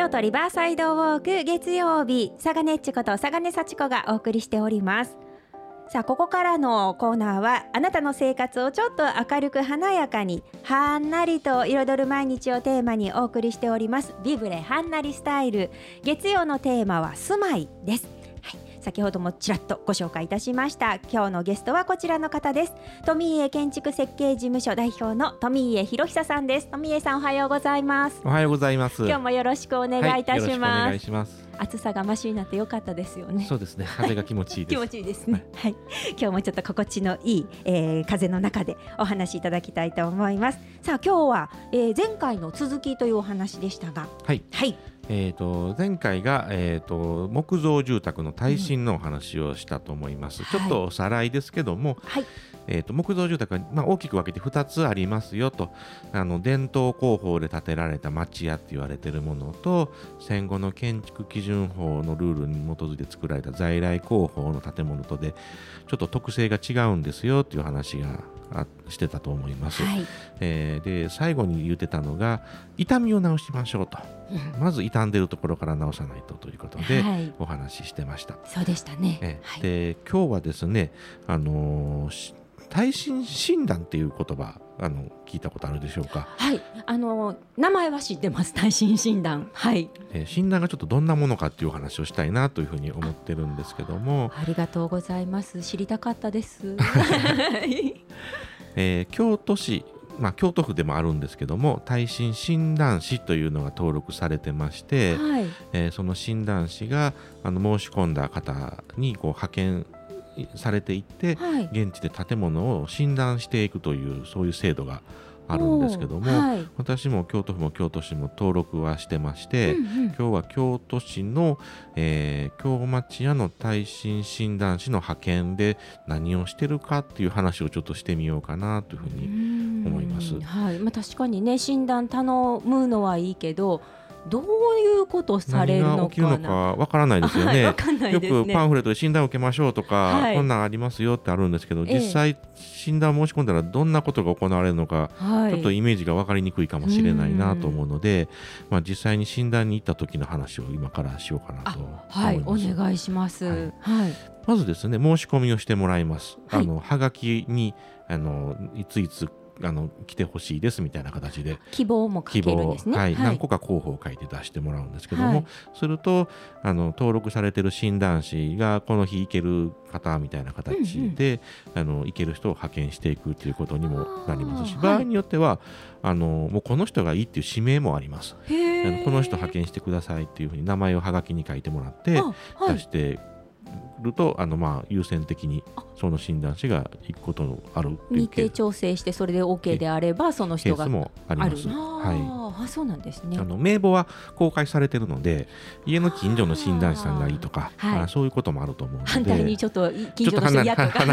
京都リバーサイドウォーク月曜日佐賀ねっちこと佐賀根幸子がお送りしております。さあここからのコーナーはあなたの生活をちょっと明るく華やかにはんなりと彩る毎日をテーマにお送りしております。ビブレはんなりスタイル。月曜のテーマは住まいです。先ほどもちらっとご紹介いたしました。今日のゲストはこちらの方です。富家建築設計事務所代表の富家博久さんです。富家さんおはようございます。おはようございます。今日もよろしくお願いいたします、はい、お願いします。暑さがましになってよかったですよね。そうですね。風が気持ちいい 気持ちいいですね。はい、今日もちょっと心地のいい、えー、風の中でお話しいただきたいと思います。さあ今日は、えー、前回の続きというお話でしたが、はい、はい、えーと、前回が、えーと、木造住宅の耐震のお話をしたと思います、うん、ちょっとおさらいですけども、はい、えーと、木造住宅は、まあ、大きく分けて2つありますよと。あの伝統工法で建てられた町屋って言われているものと戦後の建築基準法のルールに基づいて作られた在来工法の建物とでちょっと特性が違うんですよっていう話があしてたと思います、はい、えー、で最後に言ってたのが痛みを治しましょうと、うん、まず傷んでるところから治さないとということで、お話ししてましたそうでしたね、えー、で今日はですねあのー耐震診断っていう言葉あの聞いたことあるでしょうか？はい、あの名前は知ってます。耐震診断。はい。えー、診断がちょっとどんなものかっていうお話をしたいなというふうに思ってるんですけども。ありがとうございます。知りたかったです。えー、京都市まあ、京都府でもあるんですけども耐震診断士というのが登録されてまして、はい、えー、その診断士があの申し込んだ方にこう派遣されていって、はい、現地で建物を診断していくというそういう制度があるんですけども、はい、私も京都府も京都市も登録はしてまして、うんうん、今日は京都市の、えー、京町屋の耐震診断士の派遣で何をしてるかっていう話をちょっとしてみようかなというふうに思います。はい。まあ、確かにね診断頼むのはいいけどどういうことされるのかわからないですよね。ね。よくパンフレットで診断を受けましょうとか、はい、こんなんありますよってあるんですけど、実際診断申し込んだらどんなことが行われるのか、ちょっとイメージが分かりにくいかもしれないなと思うので、まあ実際に診断に行った時の話を今からしようかなとはい、お願いします。はい、まずですね申し込みをしてもらいます。あのはがきにあのいついつあの来てほしいですみたいな形で。希望も書けるんですね、はい、はい、何個か候補を書いて出してもらうんですけども、はい、するとあの登録されてる診断士がこの日行ける方みたいな形で、うんうん、あの行ける人を派遣していくということにもなりますし場合によってはあのもうこの人がいいっていう指名もあります。あのこの人派遣してくださいっていうふうに名前をはがきに書いてもらって出してるとあのまあ優先的にその診断士が行くことのある日程調整してそれで OK であればその人がもあります。はい、あそうなんですね。あの名簿は公開されてるので家の近所の診断士さんがいいとかあそういうこともあると思うので。反対にちょっと近所の人嫌とか。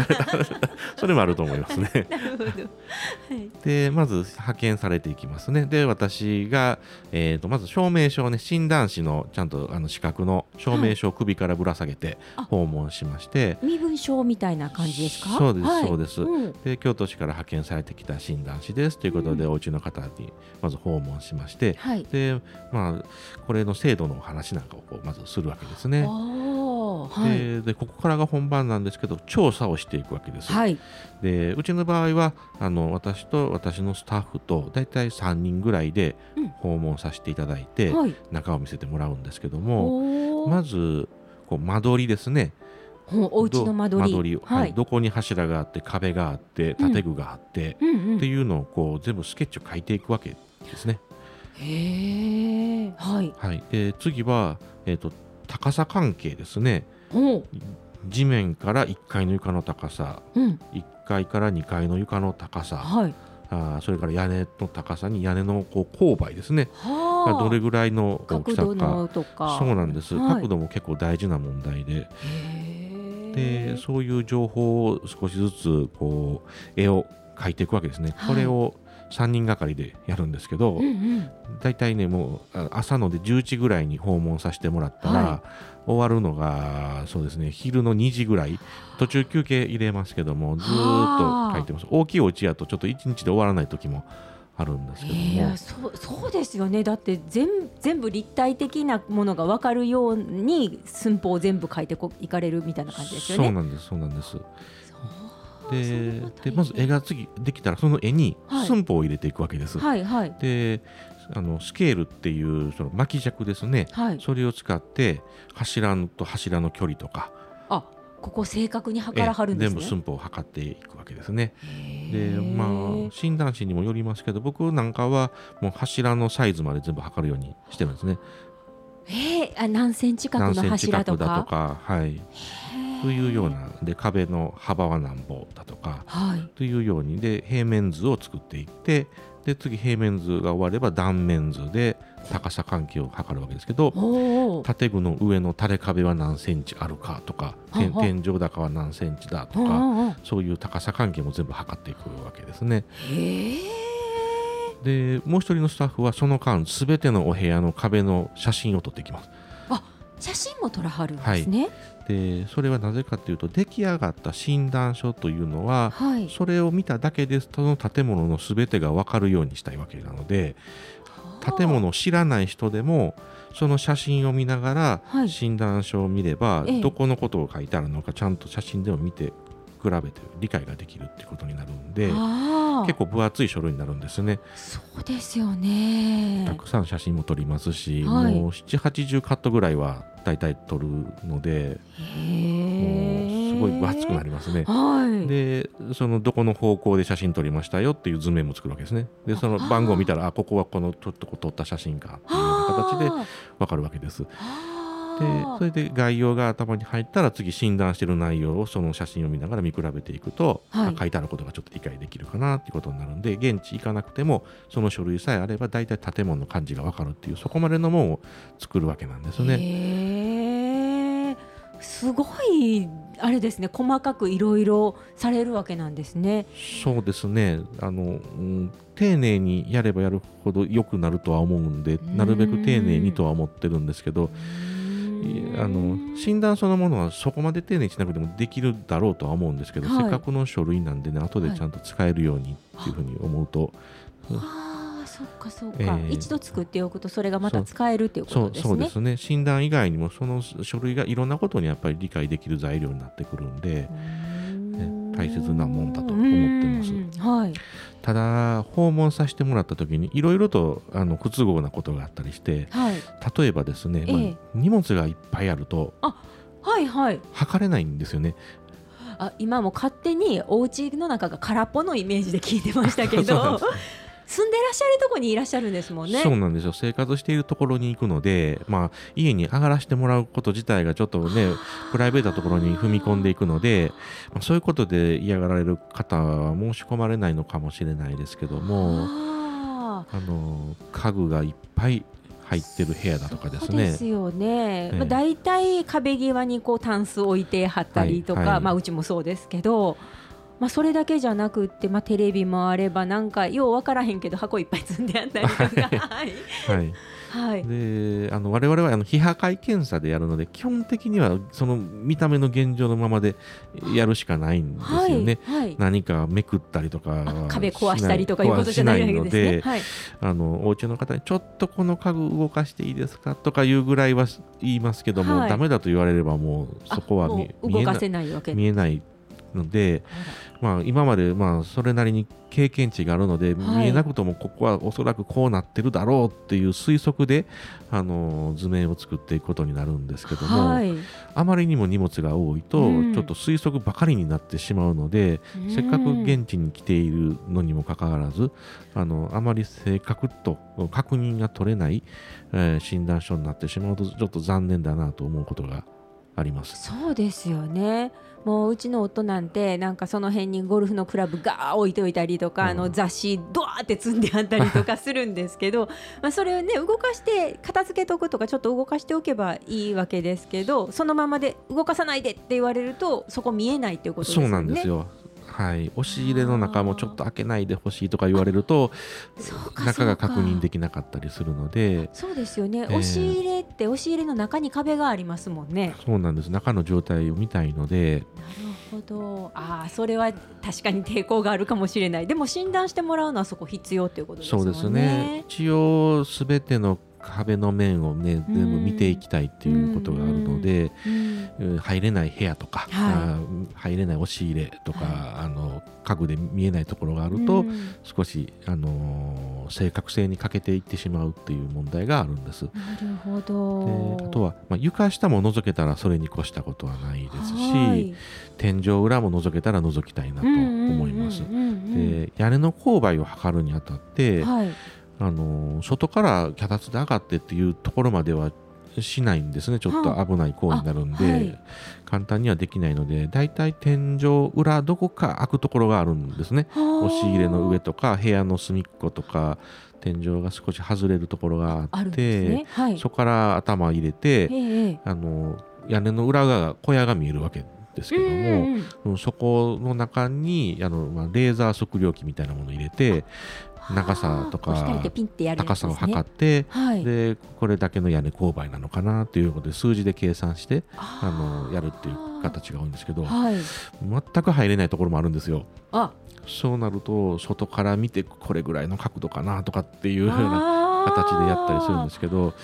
それもあると思いますね。なるほど、はい、でまず派遣されていきますね。で私が、えーと、まず証明書ね診断士のちゃんとあの資格の証明書を首からぶら下げて訪問しまして、身分証みたいな感じですか？そうです、はい、そうです、うん、で京都市から派遣されてきた診断士ですということで、うん、お家の方にまず訪問しまして、はい、でまあこれの制度の話なんかをこうまずするわけですね。はい、ででここからが本番なんですけど調査をしていくわけです。はい、でうちの場合はあの私と私のスタッフと大体3人ぐらいで訪問させていただいて、うん、中を見せてもらうんですけども、まずこう間取りですね。お家の間取り。間取り、はい、どこに柱があって壁があって建具があって、うんっていうのをこう全部スケッチを書いていくわけですね。へえ、はい。はい。で次はえっ、ー、と高さ関係ですね。地面から1階の床の高さ、うん、1階から2階の床の高さ、はい、あそれから屋根の高さに屋根のこう勾配ですね、がどれぐらいの大きさか。そうなんです、はい、角度も結構大事な問題で。でそういう情報を少しずつこう絵を描いていくわけですね。はい、これを3人がかりでやるんですけど、大体ねもう朝ので10時ぐらいに訪問させてもらったら、はい、終わるのがそうですね昼の2時ぐらい。途中休憩入れますけどもずっと書いてます。大きいお家やとちょっと1日で終わらない時もあるんですけども、そうそうですよね。だって全全部立体的なものが分かるように寸法を全部書いてこいかれるみたいな感じですよね。そうなんですそうなんです。ででまず絵が次できたらその絵に寸法を入れていくわけです。はいはい、であのスケールっていうその巻き尺ですね、はい、それを使って柱と柱の距離とか。あここ正確に測らはるんです、ね、全部寸法を測っていくわけですね。でまあ診断士にもよりますけど僕なんかはもう柱のサイズまで全部測るようにしてるんですね。えー、あ何センチ角の柱とか？だとかはい。というようなで壁の幅は何ぼだとか、はい、というようにで平面図を作っていってで次平面図が終われば断面図で高さ関係を測るわけですけど建具の上の垂れ壁は何センチあるかとか天井高は何センチだとかそういう高さ関係も全部測っていくわけですね。でもう一人のスタッフはその間すべてのお部屋の壁の写真を撮っていきます。あ写真も撮らはるんですね。はいでそれはなぜかというと出来上がった診断書というのは、はい、それを見ただけでその建物の全てが分かるようにしたいわけなので建物を知らない人でもその写真を見ながら診断書を見れば、はい、どこのことを書いてあるのかちゃんと写真でも見て比べて理解ができるってことになるんで結構分厚い書類になるんですね。そうですよね。たくさん写真も撮りますし、はい、もう780カットぐらいは大体撮るのでもうすごい分厚くなりますね。はい、でそのどこの方向で写真撮りましたよっていう図面も作るわけですね。でその番号を見たらあここはこのちょっと撮った写真かっていうような形で分かるわけです。でそれで概要が頭に入ったら次診断している内容をその写真を見ながら見比べていくと、はい、書いてあることがちょっと理解できるかなっていうことになるんで現地行かなくてもその書類さえあれば大体建物の感じが分かるっていうそこまでのものを作るわけなんですね。へすごいあれですね細かくいろいろされるわけなんですね。そうですねあの、うん、丁寧にやればやるほど良くなるとは思うんでなるべく丁寧にとは思ってるんですけど。あの診断そのものはそこまで丁寧にしなくてもできるだろうとは思うんですけど、はい、せっかくの書類なんでね後でちゃんと使えるようにっていうふうに思うと。ああそっかそっか、えー、一度作っておくとそれがまた使えるっていうことですね。そうですね。診断以外にもその書類がいろんなことにやっぱり理解できる材料になってくるんで。大切なもんだと思ってます。はい、ただ訪問させてもらった時にいろいろとあの不都合なことがあったりして、はい、例えばですね、まあ、荷物がいっぱいあるとあ、はいはい、測れないんですよね。あ今も勝手にお家の中が空っぽのイメージで聞いてましたけど 住んでらっしゃるところにいらっしゃるんですもんね。そうなんですよ生活しているところに行くので、まあ、家に上がらせてもらうこと自体がちょっとねプライベートなところに踏み込んでいくので、まあ、そういうことで嫌がられる方は申し込まれないのかもしれないですけどもあの家具がいっぱい入ってる部屋だとかですね。ですよね。まあ大体壁際にこうタンス置いて貼ったりとか、はいはい、まあうちもそうですけど。まあ、それだけじゃなくって、まあ、テレビもあればなんかよう分からへんけど箱いっぱい積んであったりとか。はい、はい。はい、であの我々はあの非破壊検査でやるので基本的にはその見た目の現状のままでやるしかないんですよね。はい。はい、何かめくったりとか壁壊したりとかいうことじゃないので、はい、あのお家の方にちょっとこの家具動かしていいですか？とかいうぐらいは言いますけども、はい、ダメだと言われればもうそこは見えないので、まあ、今までまあそれなりに経験値があるので、見えなくともここはおそらくこうなってるだろうっていう推測であの図面を作っていくことになるんですけども、はい、あまりにも荷物が多いと、うん、ちょっと推測ばかりになってしまうので、うん、せっかく現地に来ているのにもかかわらずあのあまり正確と確認が取れない、えー、診断書になってしまうとちょっと残念だなと思うことがあります。そうですよねもううちの夫なんてなんかその辺にゴルフのクラブガー置いておいたりとか、うん、あの雑誌ドワーって積んであったりとかするんですけどまあそれをね動かして片付けとくとかちょっと動かしておけばいいわけですけどそのままで動かさないでって言われるとそこ見えないっていうことですよね。そうなんですよはい、押し入れの中もちょっと開けないでほしいとか言われると中が確認できなかったりするので。そうですよね、えー、押し入れって押し入れの中に壁がありますもんね。そうなんです。中の状態を見たいので。ほど。ああそれは確かに抵抗があるかもしれない。でも診断してもらうのはそこ必要ということですね。そうですね。一応すべての壁の面をね全部見ていきたいっていうことがあるので、入れない部屋とか、はい、入れない押し入れとか、はい、あの家具で見えないところがあると、少し、あの正確性に欠けていってしまうっていう問題があるんです。なるほど。であとは、まあ、床下も覗けたらそれに越したことはないですし天井裏も覗けたら覗きたいなと思います。で屋根の勾配を測るにあたって、はいあの外から脚立で上がってっていうところまではしないんですね。ちょっと危ない行為になるんで、はい、簡単にはできないのでだいたい天井裏どこか開くところがあるんですね。押し入れの上とか部屋の隅っことか天井が少し外れるところがあって、ね。はい、そこから頭入れて、あの屋根の裏側小屋が見えるわけですけども、うん、そこの中にあの、まあ、レーザー測量器みたいなものを入れて長さとか高さを測って、はい、でこれだけの屋根勾配なのかなということで数字で計算してあのやるっていう形が多いんですけど、はい、全く入れないところもあるんですよ。そうなると外から見てこれぐらいの角度かなとかっていうような形でやったりするんですけど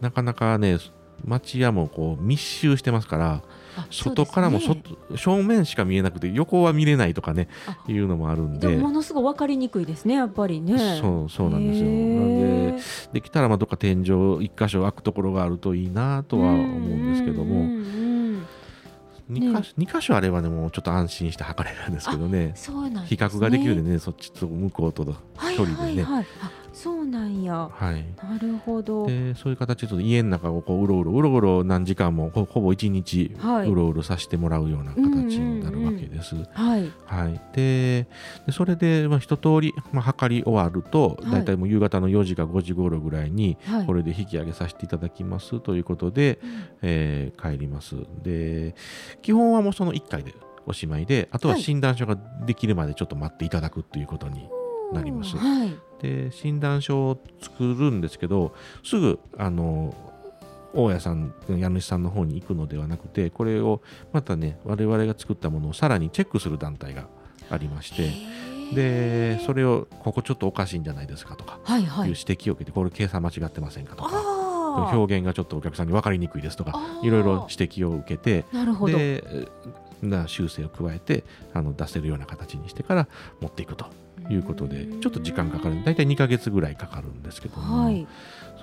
なかなかね町屋もこう密集してますから外からも、ね、正面しか見えなくて横は見れないとかねいうのもあるんで。ものすごい分かりにくいですねやっぱりね。そうそうなんですよ。なんでできたらまあどっか天井一箇所開くところがあるといいなとは思うんですけども。2か所 ,2 箇所あればねもうちょっと安心して測れるんですけどね、ね、比較ができるんでねそっちと向こうとの距離でね、はいはいはい、そうなんや、はい、なるほどでそういう形で家の中をこううろうろうろうろ何時間もほほぼ1日うろうろさせてもらうような形になるわけです。はい、はい、ででそれで、まあ、一通り、まあ、測り終わると、はい、大体もう夕方の4時か5時頃ぐらいに、これで引き上げさせていただきますということで、うん、えー、帰ります。で基本はもうその1回でおしまいであとは診断書ができるまでちょっと待っていただくということになります。はい、で診断書を作るんですけどすぐあの大家さん家主さんの方に行くのではなくてこれをまたね我々が作ったものをさらにチェックする団体がありましてでそれをここちょっとおかしいんじゃないですかとかいう指摘を受けてこれ計算間違ってませんかとか。表現がちょっとお客さんに分かりにくいですとかいろいろ指摘を受けてでな修正を加えてあの出せるような形にしてから持っていくということでちょっと時間かかる大体2か月ぐらいかかるんですけども、はい、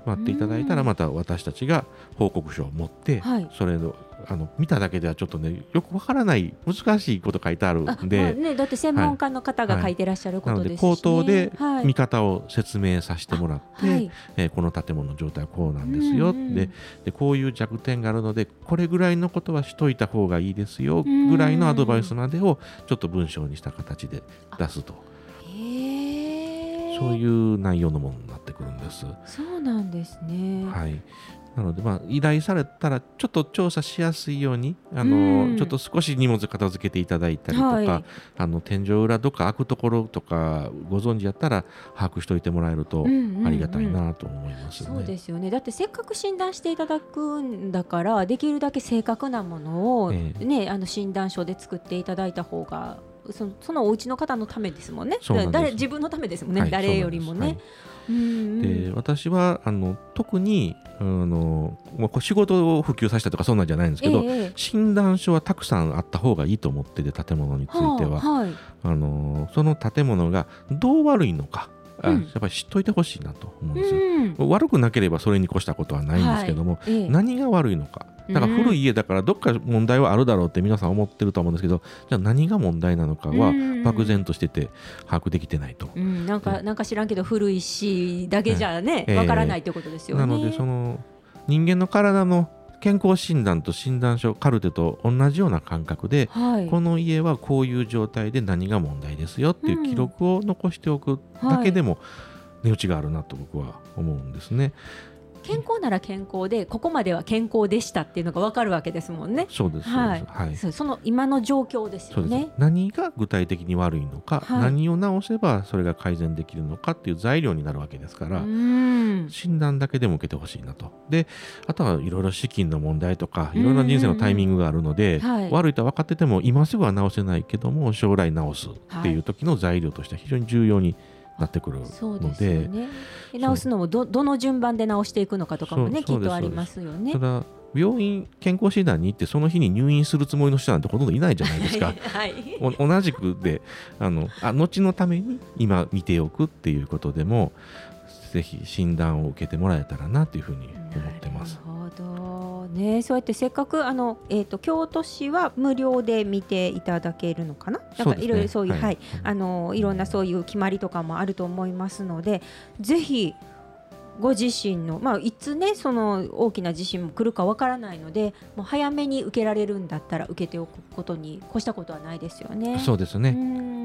待っていただいたらまた私たちが報告書を持って、はい、それのあの見ただけではちょっとねよくわからない難しいこと書いてあるんで、まあね、だって専門家の方が書いてらっしゃることですし、ね、口頭で見方を説明させてもらって、はい、えー、この建物の状態はこうなんですよ、うんうん、ででこういう弱点があるのでこれぐらいのことはしといた方がいいですよぐらいのアドバイスまでをちょっと文章にした形で出すと。そういう内容のものになってくるんです。そうなんですね。はい。なので、まあ、依頼されたら、ちょっと調査しやすいように、あの、ちょっと少し荷物片付けていただいたりとか、はい、あの、天井裏どっか開くところとか、ご存知やったら、把握しておいてもらえると、ありがたいなと思います、ねうんうんうん、そうですよね。だって、せっかく診断していただくんだから、できるだけ正確なものを、ね、えー、あの診断書で作っていただいた方がそのそのお家の方のためですもんね。誰自分のためですもんね、はい、誰よりもね。で私はあの特にあの、まあ、仕事を普及させたとかそんなんじゃないんですけど、えー、診断書はたくさんあった方がいいと思ってて建物については、はあはい、あのその建物がどう悪いのかあ、やっぱり知っといてほしいなと思うんですよ、うん、悪くなければそれに越したことはないんですけども、はい、何が悪いのかだから古い家だからどっか問題はあるだろうって皆さん思ってると思うんですけどじゃあ何が問題なのかは漠然としてて把握できてないと、うん、なんかなんか知らんけど古いしだけじゃねわ、からないということですよね。なのでその人間の体の健康診断と診断書カルテと同じような感覚で、はい、この家はこういう状態で何が問題ですよっていう記録を残しておくだけでも値打ちがあるなと僕は思うんですね。健康なら健康でここまでは健康でしたっていうのが分かるわけですもんね。そうです。はい。はい、その今の状況ですよね。何が具体的に悪いのか、はい、何を直せばそれが改善できるのかっていう材料になるわけですから、診断だけでも受けてほしいなと。で、あとはいろいろ資金の問題とか、いろんな人生のタイミングがあるので、悪いと分かってても今すぐは直せないけども将来直すっていう時の材料として非常に重要になってくるので、ね、直すのもどどの順番で直していくのかとかもねきっとありますよね。ただ病院健康診断に行ってその日に入院するつもりの人なんてほとんどいないじゃないですか。はい、同じくであのあ後のために今見ておくっていうことでもぜひ診断を受けてもらえたらなというふうに思ってます。なるほど。ね、そうやってせっかくあの、えーと、京都市は無料で見ていただけるのかな？なんかいろいろそういう、はい、はい、あのいろんなそういう決まりとかもあると思いますのでぜひご自身の、まあ、いつねその大きな地震も来るかわからないのでもう早めに受けられるんだったら受けておくことに越したことはないですよね。そうですね。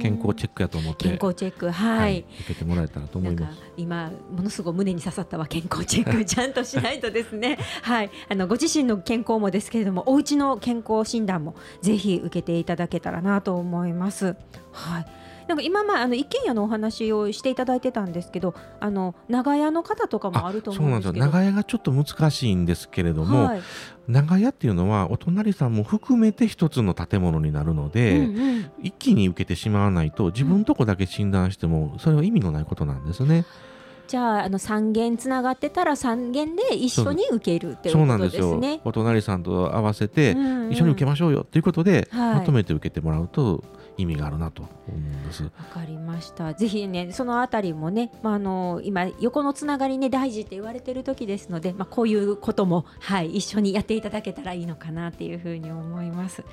健康チェックやと思って。健康チェック、はい、はい、受けてもらえたらと思います。今ものすごく胸に刺さったは健康チェック ちゃんとしないとですね。はい。あのご自身の健康もですけれどもお家の健康診断もぜひ受けていただけたらなと思います。はいなんか今まあの一軒家のお話をしていただいてたんですけどあの長屋の方とかもあると思うんですけど。長屋がちょっと難しいんですけれども、はい、長屋っていうのはお隣さんも含めて一つの建物になるので、うんうん、一気に受けてしまわないと自分のとこだけ診断してもそれは意味のないことなんですね。じゃああの3軒つながってたら3軒で一緒に受けるっていうことですね。そうなんですよ。お隣さんと合わせて一緒に受けましょうよということで、まとめて受けてもらうと意味があるなと思うんです。わかりました。ぜひねそのあたりもね、まああの今横のつながりね大事って言われてる時ですので、まあこういうこともはい一緒にやっていただけたらいいのかなっていうふうに思います。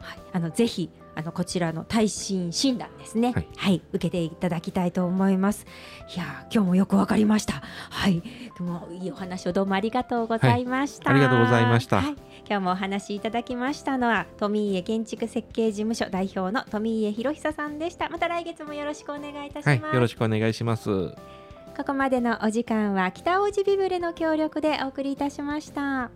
はい、あのぜひあのこちらの耐震診断ですね、はい、はい、受けていただきたいと思いますいや今日もよくわかりましたはいもいいお話をどうもありがとうございました、はい、ありがとうございました、はい、今日もお話しいただきましたのは富家建築設計事務所代表の富家博久さんでした。また来月もよろしくお願いいたします、よろしくお願いします。ここまでのお時間は北大路ビブレの協力でお送りいたしました。